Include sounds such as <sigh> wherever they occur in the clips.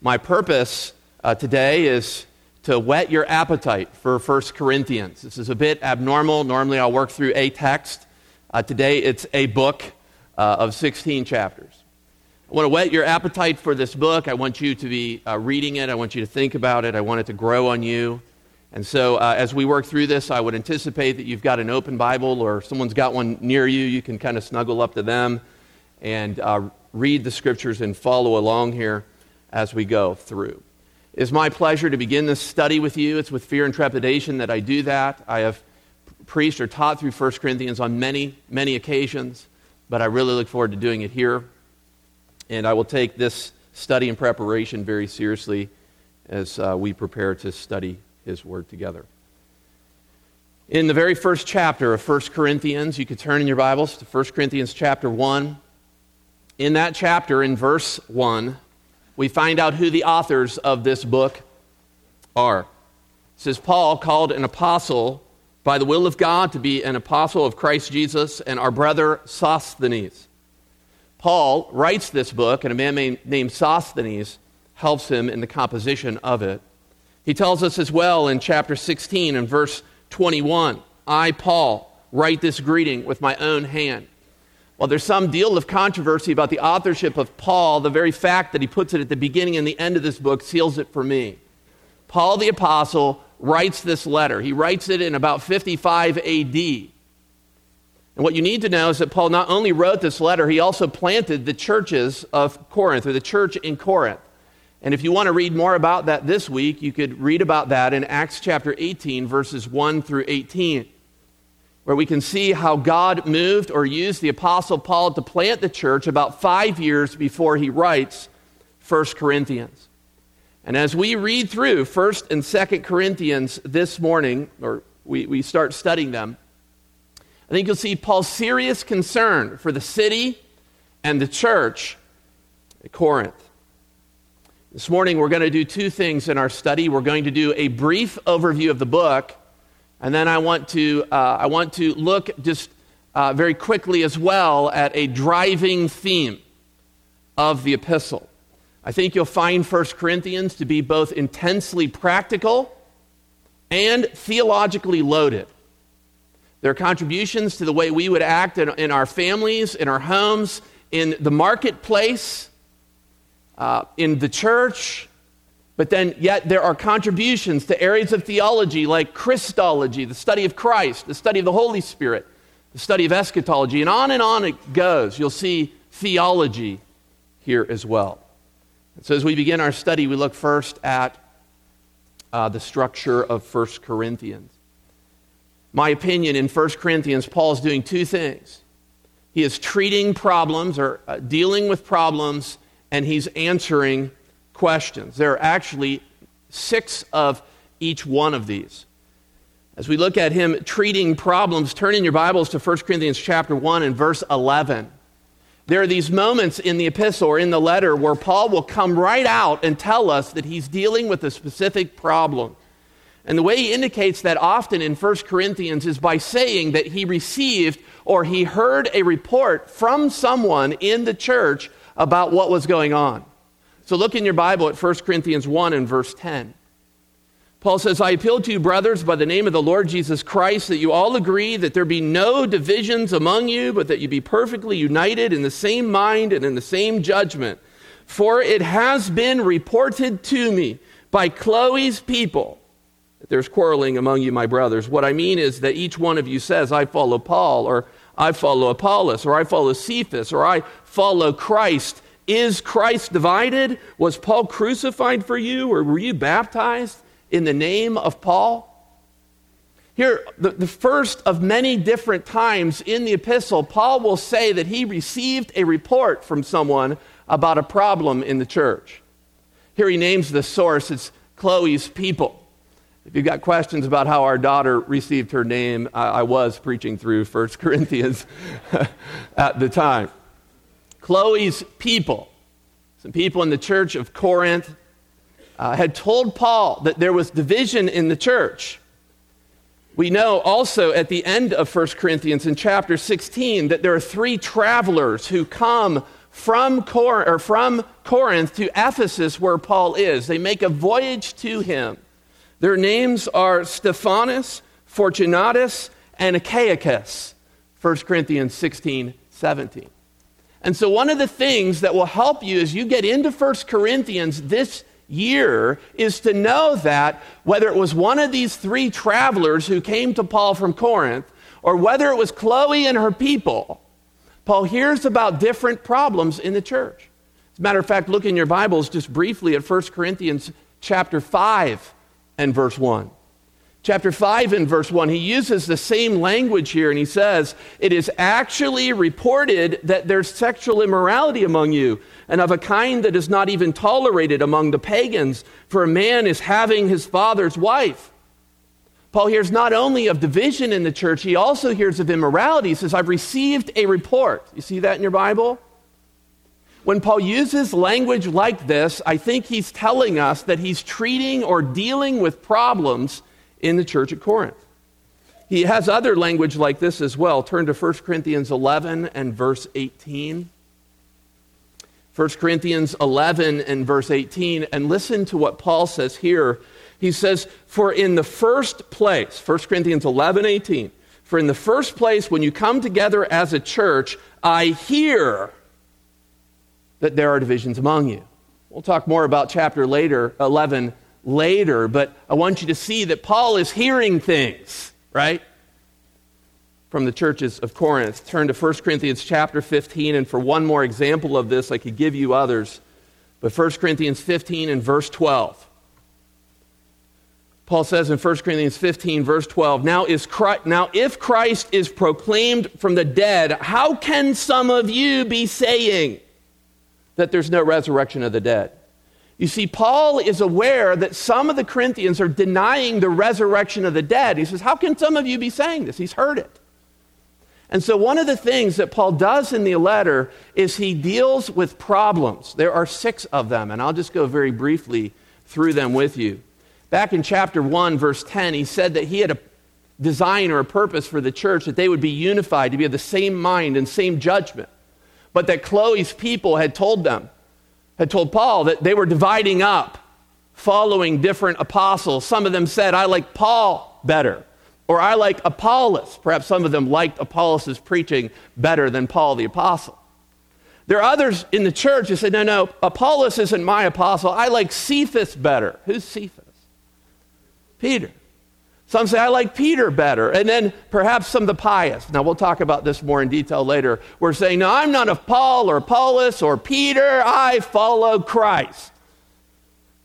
My purpose uh, today is to whet your appetite for 1 Corinthians. This is a bit abnormal. Normally, I'll work through a text. Uh, today, it's a book uh, of 16 chapters. I want to whet your appetite for this book. I want you to be uh, reading it. I want you to think about it. I want it to grow on you. And so, uh, as we work through this, I would anticipate that you've got an open Bible or someone's got one near you. You can kind of snuggle up to them and uh, read the scriptures and follow along here as we go through. It is my pleasure to begin this study with you. It's with fear and trepidation that I do that. I have preached or taught through 1 Corinthians on many, many occasions, but I really look forward to doing it here. And I will take this study and preparation very seriously as uh, we prepare to study His Word together. In the very first chapter of 1 Corinthians, you could turn in your Bibles to 1 Corinthians chapter 1. In that chapter, in verse 1, we find out who the authors of this book are. It says Paul called an apostle by the will of God to be an apostle of Christ Jesus and our brother Sosthenes. Paul writes this book, and a man named Sosthenes helps him in the composition of it. He tells us as well in chapter 16 and verse 21 I, Paul, write this greeting with my own hand. While there's some deal of controversy about the authorship of Paul, the very fact that he puts it at the beginning and the end of this book seals it for me. Paul the Apostle writes this letter. He writes it in about 55 AD. And what you need to know is that Paul not only wrote this letter, he also planted the churches of Corinth, or the church in Corinth. And if you want to read more about that this week, you could read about that in Acts chapter 18, verses 1 through 18 where we can see how God moved or used the Apostle Paul to plant the church about five years before he writes 1 Corinthians. And as we read through 1st and 2nd Corinthians this morning, or we, we start studying them, I think you'll see Paul's serious concern for the city and the church at Corinth. This morning, we're going to do two things in our study. We're going to do a brief overview of the book, and then I want to, uh, I want to look just uh, very quickly as well at a driving theme of the epistle. I think you'll find 1 Corinthians to be both intensely practical and theologically loaded. There are contributions to the way we would act in, in our families, in our homes, in the marketplace, uh, in the church, but then, yet, there are contributions to areas of theology like Christology, the study of Christ, the study of the Holy Spirit, the study of eschatology, and on and on it goes. You'll see theology here as well. And so, as we begin our study, we look first at uh, the structure of 1 Corinthians. My opinion in 1 Corinthians, Paul is doing two things. He is treating problems or uh, dealing with problems, and he's answering questions. There are actually six of each one of these. As we look at him treating problems, turn in your Bibles to 1 Corinthians chapter 1 and verse 11. There are these moments in the epistle or in the letter where Paul will come right out and tell us that he's dealing with a specific problem. And the way he indicates that often in 1 Corinthians is by saying that he received or he heard a report from someone in the church about what was going on. So look in your Bible at 1 Corinthians 1 and verse 10. Paul says, I appeal to you, brothers, by the name of the Lord Jesus Christ, that you all agree that there be no divisions among you, but that you be perfectly united in the same mind and in the same judgment. For it has been reported to me by Chloe's people that there's quarreling among you, my brothers. What I mean is that each one of you says, I follow Paul, or I follow Apollos, or I follow Cephas, or I follow Christ. Is Christ divided? Was Paul crucified for you, or were you baptized in the name of Paul? Here, the, the first of many different times in the epistle, Paul will say that he received a report from someone about a problem in the church. Here he names the source, it's Chloe's people. If you've got questions about how our daughter received her name, I, I was preaching through 1 <laughs> Corinthians <laughs> at the time. Chloe's people, some people in the church of Corinth, uh, had told Paul that there was division in the church. We know also at the end of 1 Corinthians in chapter 16 that there are three travelers who come from, Cor- or from Corinth to Ephesus, where Paul is. They make a voyage to him. Their names are Stephanas, Fortunatus, and Achaicus. 1 Corinthians 16, 17. And so, one of the things that will help you as you get into 1 Corinthians this year is to know that whether it was one of these three travelers who came to Paul from Corinth, or whether it was Chloe and her people, Paul hears about different problems in the church. As a matter of fact, look in your Bibles just briefly at 1 Corinthians chapter 5 and verse 1 chapter 5 and verse 1, he uses the same language here and he says, It is actually reported that there's sexual immorality among you, and of a kind that is not even tolerated among the pagans, for a man is having his father's wife. Paul hears not only of division in the church, he also hears of immorality. He says, I've received a report. You see that in your Bible? When Paul uses language like this, I think he's telling us that he's treating or dealing with problems in the church at Corinth. He has other language like this as well. Turn to 1 Corinthians 11 and verse 18. 1 Corinthians 11 and verse 18, and listen to what Paul says here. He says, For in the first place, 1 Corinthians 11, 18, for in the first place, when you come together as a church, I hear that there are divisions among you. We'll talk more about chapter later, 11 later, but I want you to see that Paul is hearing things, right? From the churches of Corinth. Turn to 1 Corinthians chapter 15, and for one more example of this, I could give you others. But 1 Corinthians 15 and verse 12. Paul says in 1 Corinthians 15, verse 12, now, is Christ, now if Christ is proclaimed from the dead, how can some of you be saying that there's no resurrection of the dead? You see, Paul is aware that some of the Corinthians are denying the resurrection of the dead. He says, How can some of you be saying this? He's heard it. And so, one of the things that Paul does in the letter is he deals with problems. There are six of them, and I'll just go very briefly through them with you. Back in chapter 1, verse 10, he said that he had a design or a purpose for the church that they would be unified, to be of the same mind and same judgment. But that Chloe's people had told them, had told Paul that they were dividing up, following different apostles. Some of them said, I like Paul better, or I like Apollos. Perhaps some of them liked Apollos' preaching better than Paul the apostle. There are others in the church who said, No, no, Apollos isn't my apostle. I like Cephas better. Who's Cephas? Peter. Some say, I like Peter better. And then perhaps some of the pious. Now, we'll talk about this more in detail later. We're saying, no, I'm not of Paul or Apollos or Peter. I follow Christ.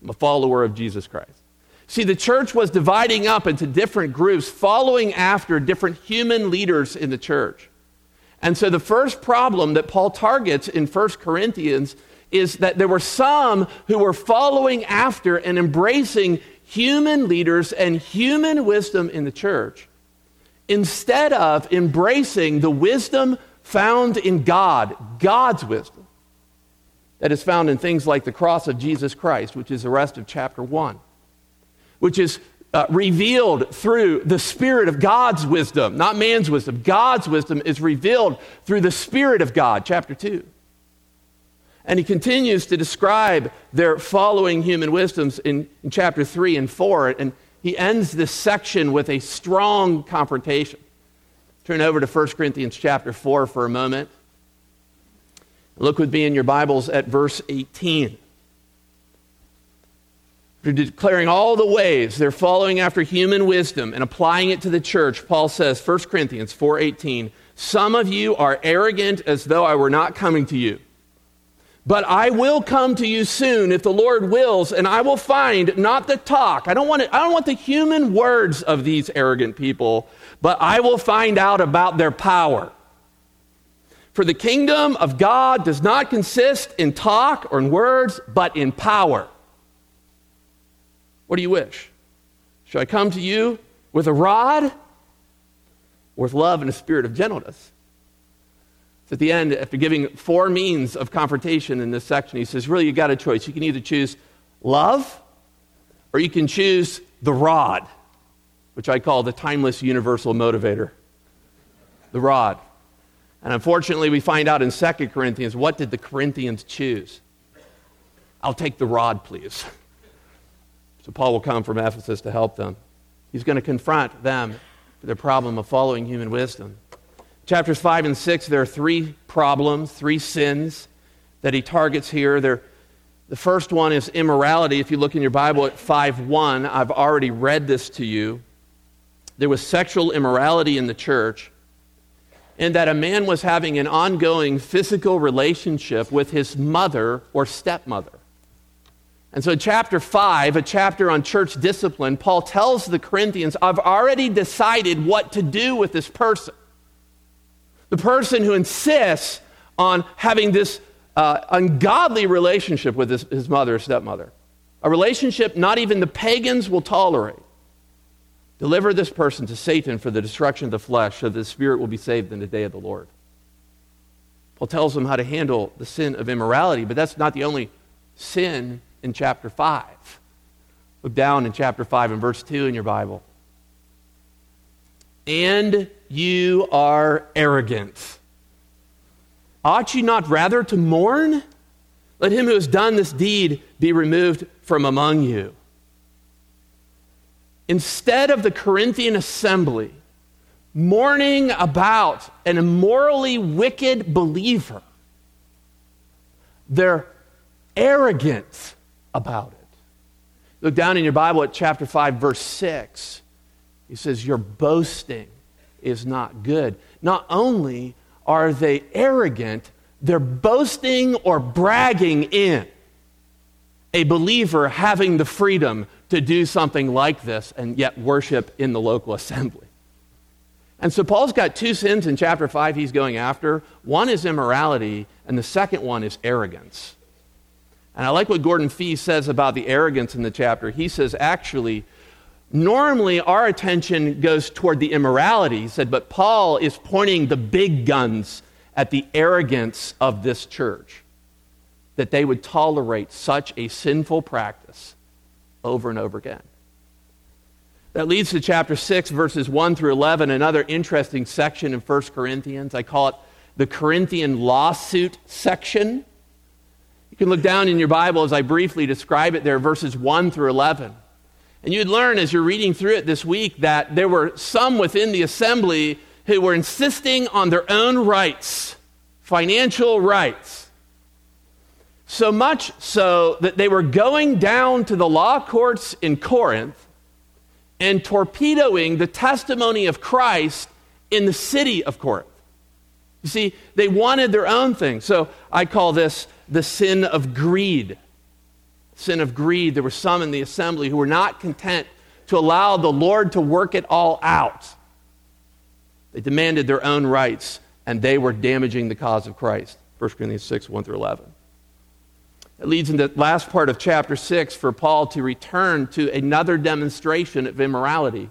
I'm a follower of Jesus Christ. See, the church was dividing up into different groups, following after different human leaders in the church. And so the first problem that Paul targets in 1 Corinthians is that there were some who were following after and embracing human leaders and human wisdom in the church instead of embracing the wisdom found in God, God's wisdom, that is found in things like the cross of Jesus Christ, which is the rest of chapter 1, which is uh, revealed through the Spirit of God's wisdom, not man's wisdom. God's wisdom is revealed through the Spirit of God, chapter 2. And he continues to describe their following human wisdoms in, in, chapter 3 and 4. And he ends this section with a strong confrontation. Turn over to 1 Corinthians chapter 4 for a moment. Look with me in your Bibles at verse 18. After declaring all the ways they're following after human wisdom and applying it to the church, Paul says, 1 Corinthians 4:18, "Some of you are arrogant as though I were not coming to you." But I will come to you soon if the Lord wills, and I will find not the talk. I don't want it, I don't want the human words of these arrogant people, but I will find out about their power. For the kingdom of God does not consist in talk or in words, but in power. What do you wish? Shall I come to you with a rod, or with love and a spirit of gentleness? At the end, after giving four means of confrontation in this section, he says, really, you got a choice. You can either choose love or you can choose the rod, which I call the timeless universal motivator. The rod. And unfortunately, we find out in 2 Corinthians what did the Corinthians choose? I'll take the rod, please. So Paul will come from Ephesus to help them. He's going to confront them for their problem of following human wisdom. Chapters 5 and 6, there are three problems, three sins that he targets here. The first one is immorality. If you look in your Bible at 5 1, I've already read this to you. There was sexual immorality in the church, and that a man was having an ongoing physical relationship with his mother or stepmother. And so, chapter 5, a chapter on church discipline, Paul tells the Corinthians, I've already decided what to do with this person. The person who insists on having this uh, ungodly relationship with his, his mother or stepmother, a relationship not even the pagans will tolerate. Deliver this person to Satan for the destruction of the flesh, so that the spirit will be saved in the day of the Lord. Paul tells them how to handle the sin of immorality, but that's not the only sin in chapter 5. Look down in chapter 5 and verse 2 in your Bible. And you are arrogant. Ought you not rather to mourn? Let him who has done this deed be removed from among you. Instead of the Corinthian assembly mourning about an immorally wicked believer, they're arrogant about it. Look down in your Bible at chapter 5, verse 6. He says, Your boasting is not good. Not only are they arrogant, they're boasting or bragging in a believer having the freedom to do something like this and yet worship in the local <laughs> assembly. And so Paul's got two sins in chapter 5 he's going after. One is immorality, and the second one is arrogance. And I like what Gordon Fee says about the arrogance in the chapter. He says, actually, normally our attention goes toward the immorality, he said, but Paul is pointing the big guns at the arrogance of this church, that they would tolerate such a sinful practice over and over again. That leads to chapter 6, verses 1 through 11, another interesting section in 1 Corinthians. I call it the Corinthian lawsuit section. You can look down in your Bible as I briefly describe it there, verses 1 through 11. And you'd learn as you're reading through it this week that there were some within the assembly who were insisting on their own rights, financial rights. So much so that they were going down to the law courts in Corinth and torpedoing the testimony of Christ in the city of Corinth. You see, they wanted their own thing. So I call this the sin of greed. Sin of greed. There were some in the assembly who were not content to allow the Lord to work it all out. They demanded their own rights, and they were damaging the cause of Christ. 1 Corinthians 6, 1 through 11. It leads into the last part of chapter 6 for Paul to return to another demonstration of immorality.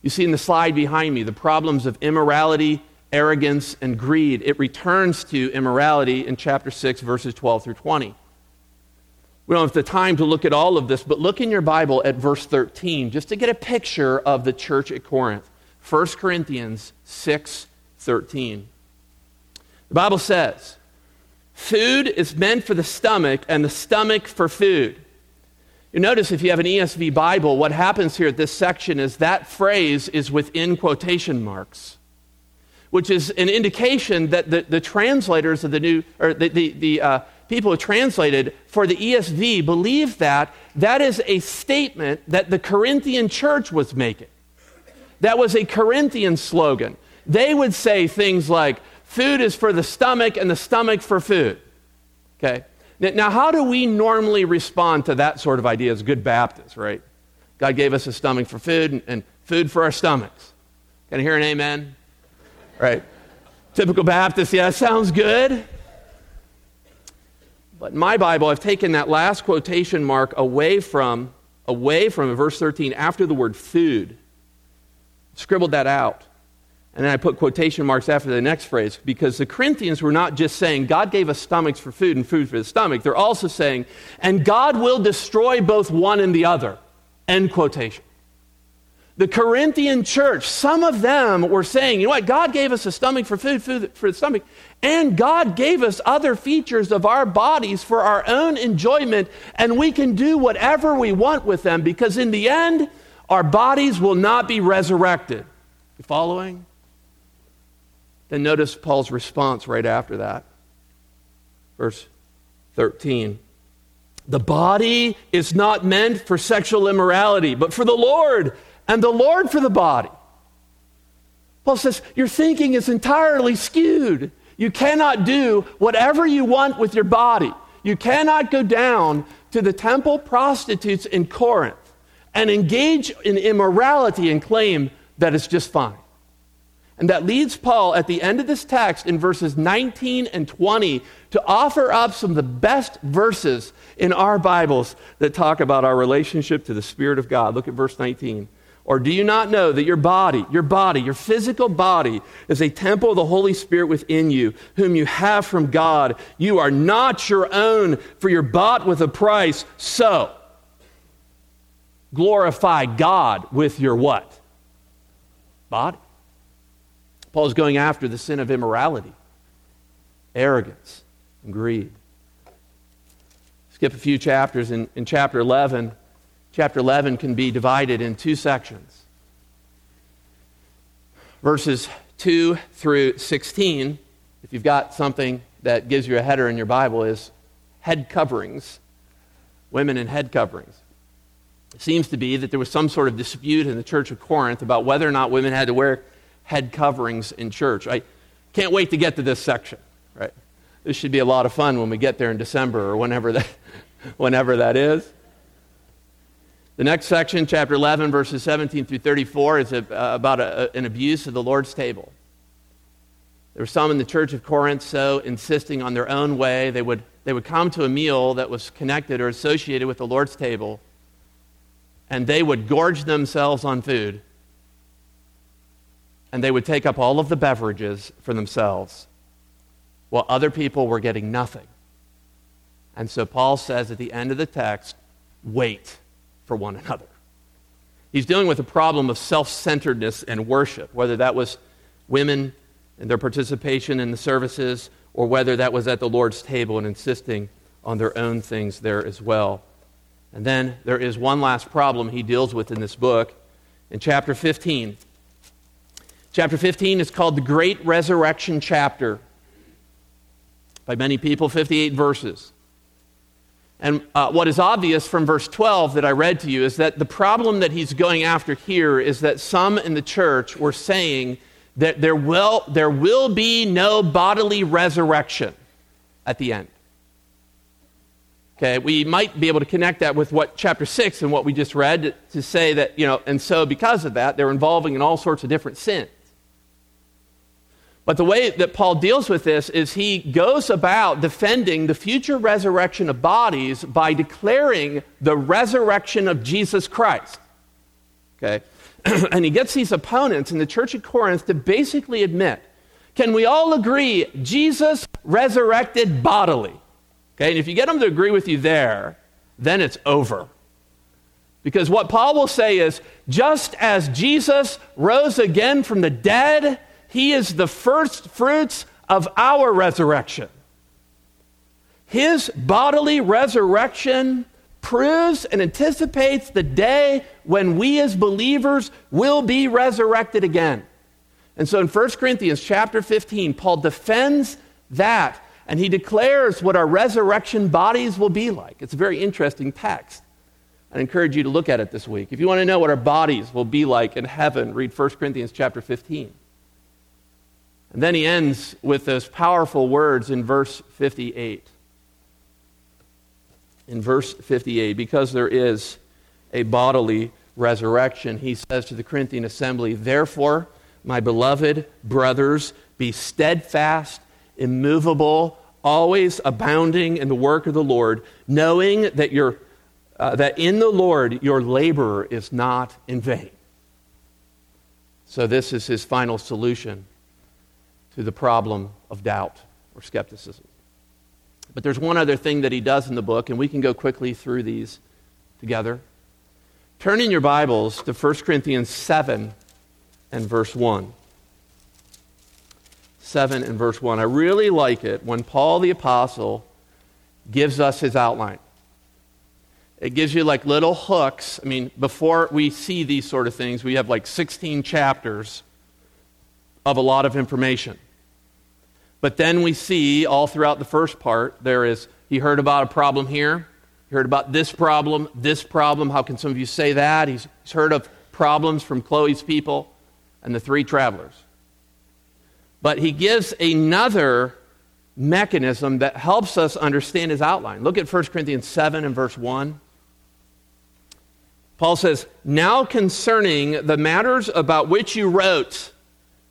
You see in the slide behind me the problems of immorality arrogance, and greed. It returns to immorality in chapter 6, verses 12 through 20. We don't have the time to look at all of this, but look in your Bible at verse 13 just to get a picture of the church at Corinth. 1 Corinthians 6 13. The Bible says, Food is meant for the stomach, and the stomach for food. You notice if you have an ESV Bible, what happens here at this section is that phrase is within quotation marks which is an indication that the, the translators of the new, or the, the, the uh, people who translated for the ESV believe that that is a statement that the Corinthian church was making. That was a Corinthian slogan. They would say things like, food is for the stomach and the stomach for food. Okay? Now, how do we normally respond to that sort of idea as good Baptists, right? God gave us a stomach for food and, food for our stomachs. Can I hear an amen? right? Typical Baptist, yeah, sounds good. But in my Bible, I've taken that last quotation mark away from, away from verse 13 after the word food. Scribbled that out. And then I put quotation marks after the next phrase because the Corinthians were not just saying, God gave us stomachs for food and food for the stomach. They're also saying, and God will destroy both one and the other. End quotation. The Corinthian church, some of them were saying, you know what, God gave us a stomach for food, food for the stomach, and God gave us other features of our bodies for our own enjoyment, and we can do whatever we want with them because in the end, our bodies will not be resurrected. You following? Then notice Paul's response right after that. Verse 13. The body is not meant for sexual immorality, but for the Lord, and the Lord for the body. Paul says, Your thinking is entirely skewed. You cannot do whatever you want with your body. You cannot go down to the temple prostitutes in Corinth and engage in immorality and claim that it's just fine. And that leads Paul at the end of this text in verses 19 and 20 to offer up some of the best verses in our Bibles that talk about our relationship to the Spirit of God. Look at verse 19. Or do you not know that your body, your body, your physical body, is a temple of the Holy Spirit within you, whom you have from God? You are not your own, for you're bought with a price. So, glorify God with your what? Body. Paul is going after the sin of immorality, arrogance, and greed. Skip a few chapters. In, in chapter 11, chapter 11 can be divided in two sections. Verses 2 through 16, if you've got something that gives you a header in your Bible, is head coverings, women in head coverings. It seems to be that there was some sort of dispute in the church of Corinth about whether or not women had to wear head coverings in church. I can't wait to get to this section, right? This should be a lot of fun when we get there in December or whenever that, <laughs> whenever that is. The next section, chapter 11, verses 17 through 34, is a, uh, about a, an abuse of the Lord's table. There were some in the church of Corinth so insisting on their own way, they would, they would come to a meal that was connected or associated with the Lord's table, and they would gorge themselves on food and they would take up all of the beverages for themselves while other people were getting nothing. And so Paul says at the end of the text, wait for one another. He's dealing with a problem of self centeredness and worship, whether that was women and their participation in the services, or whether that was at the Lord's table and insisting on their own things there as well. And then there is one last problem he deals with in this book. In chapter 15, Chapter 15 is called the Great Resurrection Chapter. By many people, 58 verses. And uh, what is obvious from verse 12 that I read to you is that the problem that he's going after here is that some in the church were saying that there will, there will be no bodily resurrection at the end. Okay, we might be able to connect that with what chapter 6 and what we just read to say that, you know, and so because of that, they're involving in all sorts of different sins. But the way that Paul deals with this is he goes about defending the future resurrection of bodies by declaring the resurrection of Jesus Christ. Okay? <clears throat> and he gets these opponents in the church of Corinth to basically admit can we all agree Jesus resurrected bodily? Okay? And if you get them to agree with you there, then it's over. Because what Paul will say is just as Jesus rose again from the dead, he is the first fruits of our resurrection. His bodily resurrection proves and anticipates the day when we as believers will be resurrected again. And so in 1 Corinthians chapter 15, Paul defends that and he declares what our resurrection bodies will be like. It's a very interesting text. I encourage you to look at it this week. If you want to know what our bodies will be like in heaven, read 1 Corinthians chapter 15. And then he ends with those powerful words in verse 58. In verse 58, because there is a bodily resurrection, he says to the Corinthian assembly, Therefore, my beloved brothers, be steadfast, immovable, always abounding in the work of the Lord, knowing that, you uh, that in the Lord your labor is not in vain. So, this is his final solution to the problem of doubt or skepticism. But there's one other thing that he does in the book, and we can go quickly through these together. Turn in your Bibles to 1 Corinthians 7 and verse 1. 7 and verse 1. I really like it when Paul the Apostle gives us his outline. It gives you like little hooks. I mean, before we see these sort of things, we have like 16 chapters of a lot of information. But then we see all throughout the first part, there is, he heard about a problem here, he heard about this problem, this problem. How can some of you say that? He's, he's heard of problems from Chloe's people and the three travelers. But he gives another mechanism that helps us understand his outline. Look at 1 Corinthians 7 and verse 1. Paul says, Now concerning the matters about which you wrote,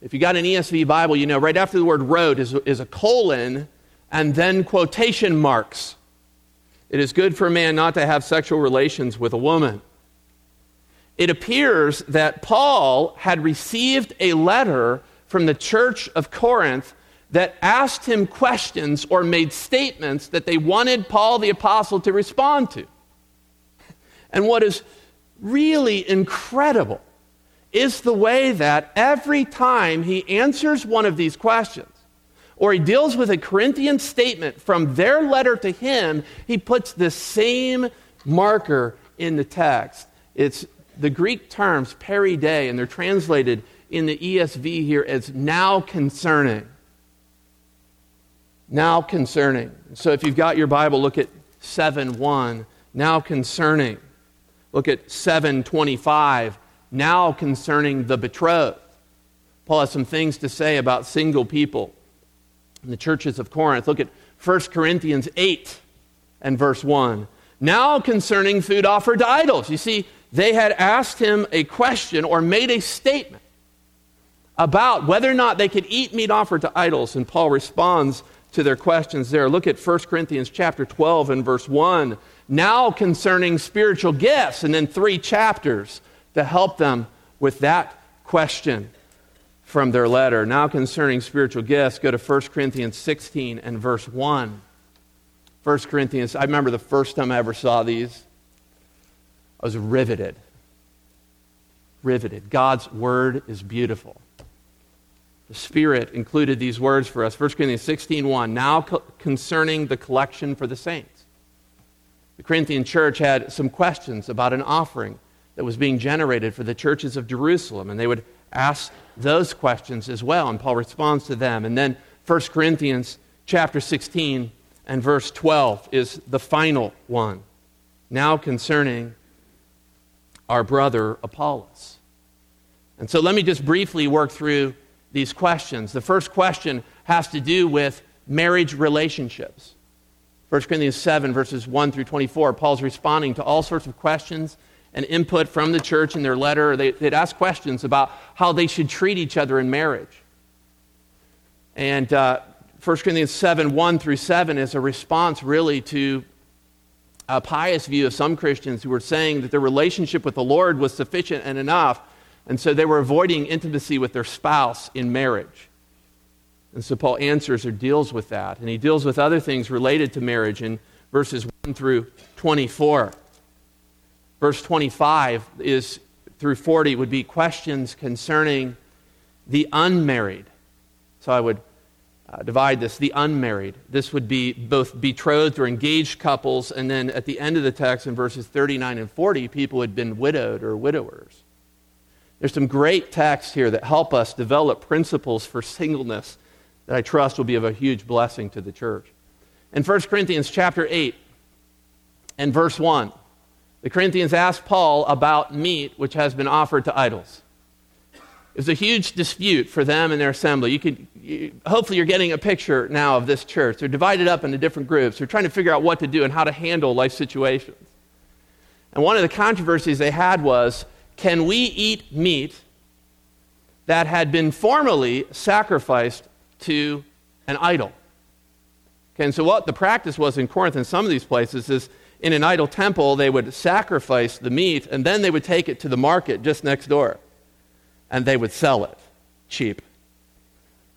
if you got an ESV Bible, you know right after the word wrote is, is a colon and then quotation marks. It is good for a man not to have sexual relations with a woman. It appears that Paul had received a letter from the church of Corinth that asked him questions or made statements that they wanted Paul the Apostle to respond to. And what is really incredible is the way that every time he answers one of these questions, or he deals with a Corinthian statement from their letter to him, he puts the same marker in the text. It's the Greek terms peri de, and they're translated in the ESV here as now concerning. Now concerning. So if you've got your Bible, look at 7 1. Now concerning. Look at 725, now concerning the betrothed. Paul has some things to say about single people in the churches of Corinth. Look at 1 Corinthians 8 and verse 1. Now concerning food offered to idols. You see, they had asked him a question or made a statement about whether or not they could eat meat offered to idols, and Paul responds to their questions there. Look at 1 Corinthians chapter 12 and verse 1 now concerning spiritual gifts, and then three chapters to help them with that question from their letter. Now concerning spiritual gifts, go to 1 Corinthians 16 and verse 1. 1 Corinthians, I remember the first time I ever saw these, I was riveted. Riveted. God's word is beautiful. The Spirit included these words for us. 1 Corinthians 16 1. Now co- concerning the collection for the saints. The Corinthian church had some questions about an offering that was being generated for the churches of Jerusalem, and they would ask those questions as well, and Paul responds to them. And then 1 Corinthians chapter 16 and verse 12 is the final one. Now concerning our brother Apollos. And so let me just briefly work through these questions. The first question has to do with marriage relationships. 1 Corinthians 7, verses 1 through 24, Paul's responding to all sorts of questions and input from the church in their letter. They, would ask questions about how they should treat each other in marriage. And uh, 1 Corinthians 7, 1 through 7 is a response really to a pious view of some Christians who were saying that their relationship with the Lord was sufficient and enough, and so they were avoiding intimacy with their spouse in marriage. And so Paul answers or deals with that. And he deals with other things related to marriage in verses 1 through 24. Verse 25 is through 40 would be questions concerning the unmarried. So I would uh, divide this the unmarried. This would be both betrothed or engaged couples, and then at the end of the text in verses 39 and 40, people who had been widowed or widowers. There's some great texts here that help us develop principles for singleness that I trust will be of a huge blessing to the church. In 1 Corinthians chapter 8 and verse 1, the Corinthians asked Paul about meat which has been offered to idols. It was a huge dispute for them and their assembly. You could, you, hopefully, you're getting a picture now of this church. They're divided up into different groups. They're trying to figure out what to do and how to handle life situations. And one of the controversies they had was can we eat meat that had been formally sacrificed to an idol. Okay, and so what the practice was in Corinth and some of these places is in an idol temple, they would sacrifice the meat and then they would take it to the market just next door and they would sell it cheap.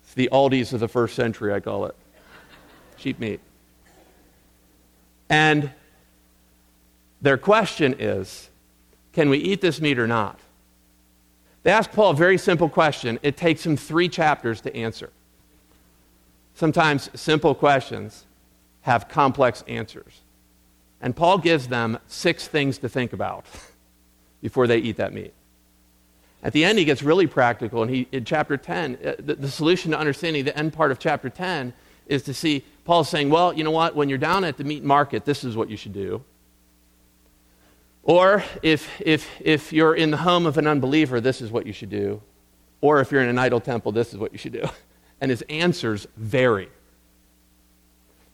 It's the Aldi's of the first century, I call it. Cheap meat. And their question is Can we eat this meat or not? They ask Paul a very simple question. It takes him three chapters to answer. Sometimes simple questions have complex answers. And Paul gives them six things to think about <laughs> before they eat that meat. At the end, he gets really practical, and he, in chapter 10, uh, the, the solution to understanding the end part of chapter 10 is to see Paul's saying, well, you know what? When you're down at the meat market, this is what you should do. Or if, if, if you're in the home of an unbeliever, this is what you should do. Or if you're in an idol temple, this is what you should do. <laughs> And his answers vary.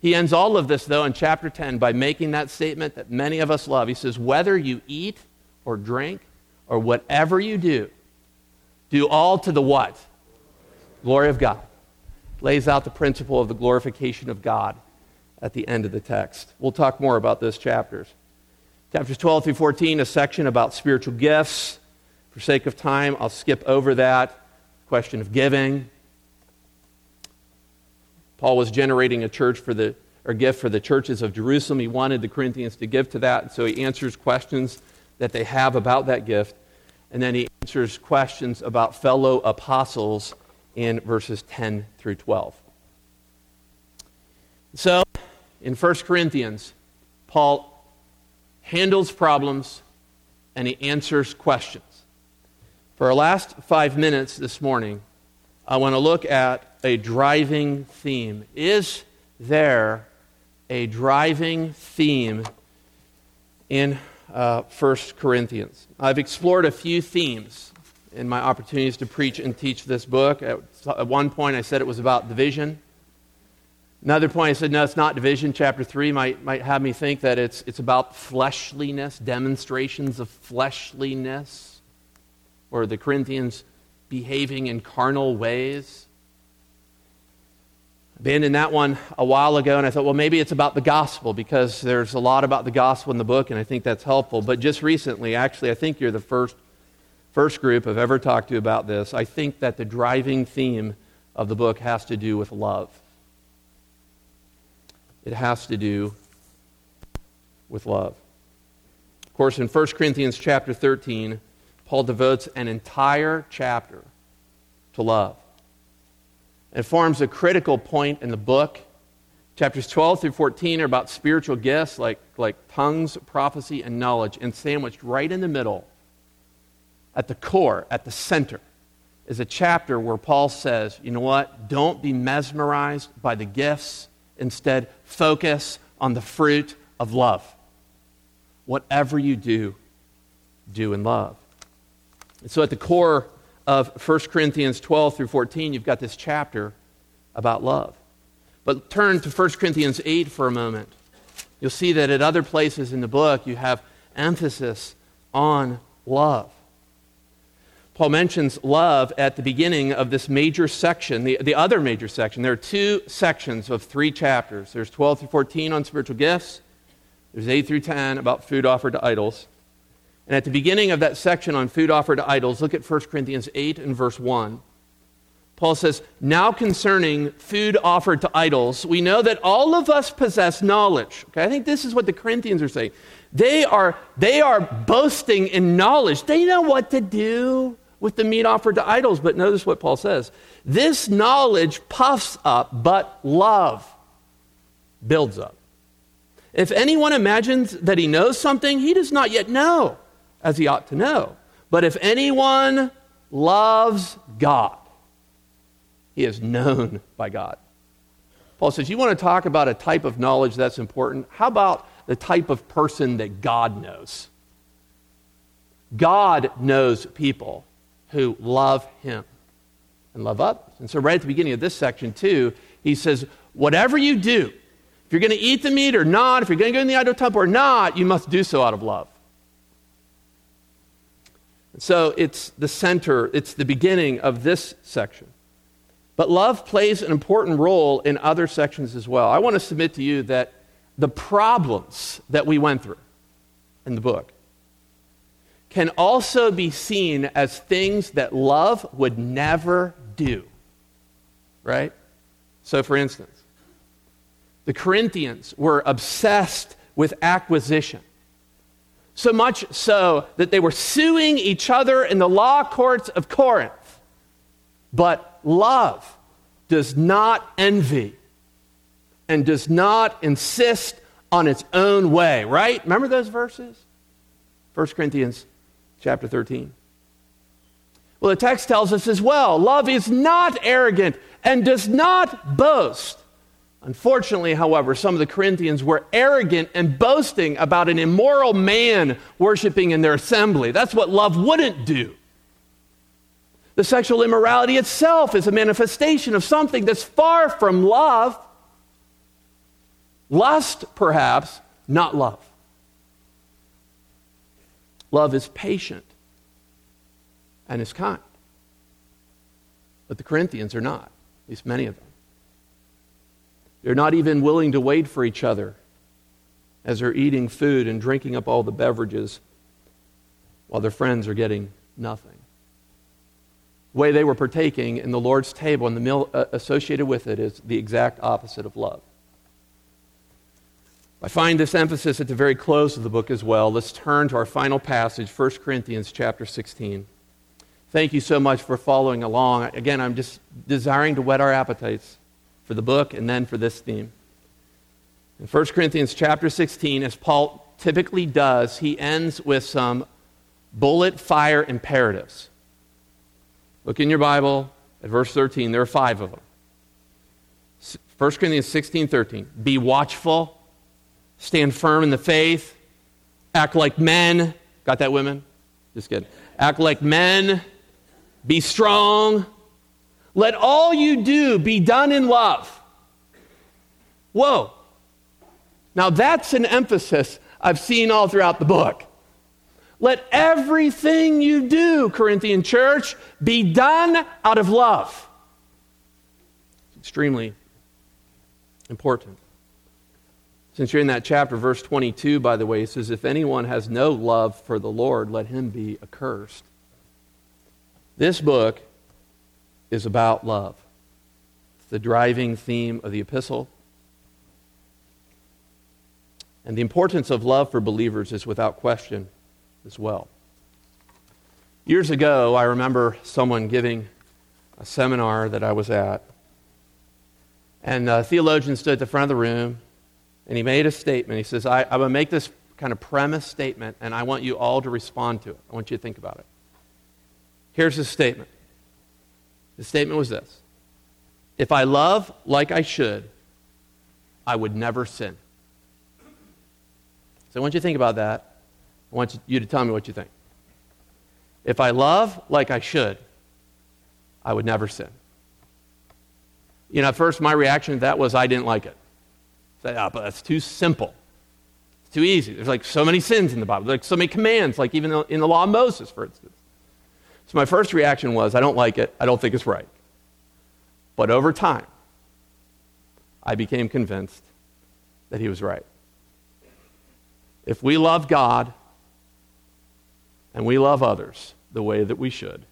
He ends all of this, though, in chapter 10 by making that statement that many of us love. He says, Whether you eat or drink or whatever you do, do all to the what? Glory of God. Lays out the principle of the glorification of God at the end of the text. We'll talk more about those chapters. Chapters 12 through 14, a section about spiritual gifts. For sake of time, I'll skip over that. Question of giving. Paul was generating a church for the or gift for the churches of Jerusalem. He wanted the Corinthians to give to that, so he answers questions that they have about that gift. And then he answers questions about fellow apostles in verses 10 through 12. So, in 1 Corinthians, Paul handles problems and he answers questions. For our last five minutes this morning, I want to look at a driving theme. Is there a driving theme in uh, 1 Corinthians? I've explored a few themes in my opportunities to preach and teach this book. At, at one point, I said it was about division. Another point, I said, no, it's not division. Chapter 3 might, might have me think that it's, it's about fleshliness, demonstrations of fleshliness, or the Corinthians behaving in carnal ways I abandoned that one a while ago, and I thought, well, maybe it's about the gospel because there's a lot about the gospel in the book, and I think that's helpful. But just recently, actually, I think you're the first, first group I've ever talked to about this. I think that the driving theme of the book has to do with love. It has to do with love. Of course, in 1 Corinthians chapter 13, Paul devotes an entire chapter to love. It forms a critical point in the book. Chapters 12 through 14 are about spiritual gifts like, like tongues, prophecy, and knowledge. And sandwiched right in the middle, at the core, at the center, is a chapter where Paul says, you know what? Don't be mesmerized by the gifts. Instead, focus on the fruit of love. Whatever you do, do in love. And so, at the core of 1 Corinthians 12 through 14, you've got this chapter about love. But turn to 1 Corinthians 8 for a moment. You'll see that at other places in the book, you have emphasis on love. Paul mentions love at the beginning of this major section, the, the other major section. There are two sections of three chapters there's 12 through 14 on spiritual gifts, there's 8 through 10 about food offered to idols. And at the beginning of that section on food offered to idols, look at 1 Corinthians 8 and verse 1. Paul says, Now concerning food offered to idols, we know that all of us possess knowledge. Okay, I think this is what the Corinthians are saying. They are, they are boasting in knowledge. They know what to do with the meat offered to idols. But notice what Paul says this knowledge puffs up, but love builds up. If anyone imagines that he knows something, he does not yet know as he ought to know. But if anyone loves God, he is known by God. Paul says, You want to talk about a type of knowledge that's important? How about the type of person that God knows? God knows people who love him and love others. And so, right at the beginning of this section, too, he says, Whatever you do, if you're going to eat the meat or not, if you're going to go in the idol temple or not, you must do so out of love. So it's the center, it's the beginning of this section. But love plays an important role in other sections as well. I want to submit to you that the problems that we went through in the book can also be seen as things that love would never do. Right? So, for instance, the Corinthians were obsessed with acquisition. So much so that they were suing each other in the law courts of Corinth. But love does not envy and does not insist on its own way, right? Remember those verses? 1 Corinthians chapter 13. Well, the text tells us as well love is not arrogant and does not boast. Unfortunately, however, some of the Corinthians were arrogant and boasting about an immoral man worshiping in their assembly. That's what love wouldn't do. The sexual immorality itself is a manifestation of something that's far from love. Lust, perhaps, not love. Love is patient and is kind. But the Corinthians are not, at least many of them. They're not even willing to wait for each other as they're eating food and drinking up all the beverages while their friends are getting nothing. The way they were partaking in the Lord's table and the meal uh, associated with it is the exact opposite of love. I find this emphasis at the very close of the book as well. Let's turn to our final passage, 1 Corinthians chapter 16. Thank you so much for following along. Again, I'm just desiring to whet our appetites for the book and then for this theme. In 1 Corinthians chapter 16, as Paul typically does, he ends with some bullet fire imperatives. Look in your Bible at verse 13. There are five of them. 1 Corinthians 16 13. Be watchful, stand firm in the faith, act like men. Got that, women? Just kidding. Act like men, be strong. Let all you do be done in love. Whoa. Now that's an emphasis I've seen all throughout the book. Let everything you do, Corinthian church, be done out of love. It's extremely important. Since you're in that chapter, verse 22, by the way, it says, If anyone has no love for the Lord, let him be accursed. This book is about love. It's the driving theme of the epistle. And the importance of love for believers is without question as well. Years ago, I remember someone giving a seminar that I was at. And a theologian stood at the front of the room and he made a statement. He says, I, am going to make this kind of premise statement and I want you all to respond to it. I want you to think about it. Here's his statement the statement was this If I love like I should, I would never sin. So I want you to think about that. I want you to tell me what you think. If I love like I should, I would never sin. You know, at first my reaction to that was I didn't like it. Say, oh, but that's too simple. It's too easy. There's like so many sins in the Bible. There's like so many commands, like even in the law of Moses, for instance. So my first reaction was I don't like it. I don't think it's right. But over time, I became convinced that he was right. If we love God and we love others the way that we should,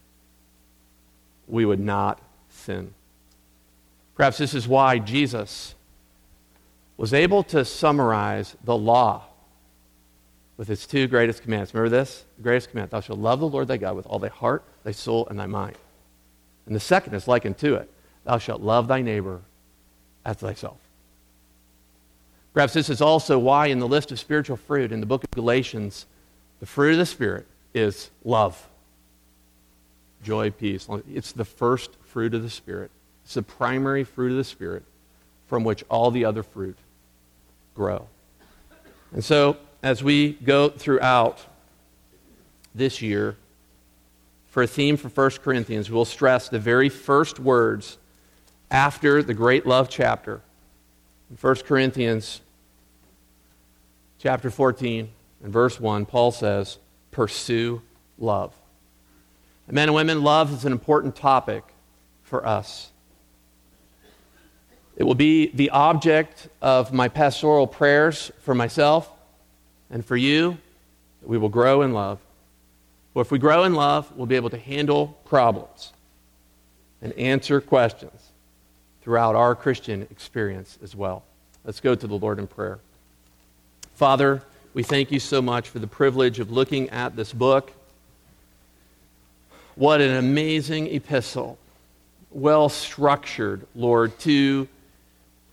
we would not sin. Perhaps this is why Jesus was able to summarize the law with its two greatest commands. Remember this? The greatest command Thou shalt love the Lord thy God with all thy heart, thy soul, and thy mind. And the second is likened to it Thou shalt love thy neighbor as thyself. Perhaps this is also why, in the list of spiritual fruit in the book of Galatians, the fruit of the Spirit is love, joy, peace. It's the first fruit of the Spirit. It's the primary fruit of the Spirit from which all the other fruit grow. And so, as we go throughout this year, for a theme for 1 Corinthians, we'll stress the very first words after the great love chapter. In 1 Corinthians chapter 14 and verse 1, Paul says, Pursue love. And men and women, love is an important topic for us. It will be the object of my pastoral prayers for myself and for you that we will grow in love. For if we grow in love, we'll be able to handle problems and answer questions throughout our Christian experience as well. Let's go to the Lord in prayer. Father, we thank you so much for the privilege of looking at this book. What an amazing epistle. Well structured, Lord, to,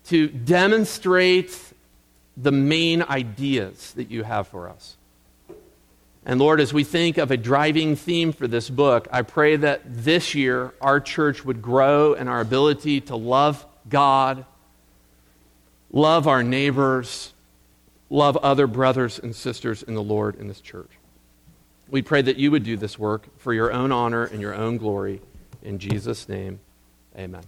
to demonstrate the main ideas that you have for us. And Lord, as we think of a driving theme for this book, I pray that this year our church would grow in our ability to love God, love our neighbors, love other brothers and sisters in the Lord in this church. We pray that you would do this work for your own honor and your own glory. In Jesus' name, amen.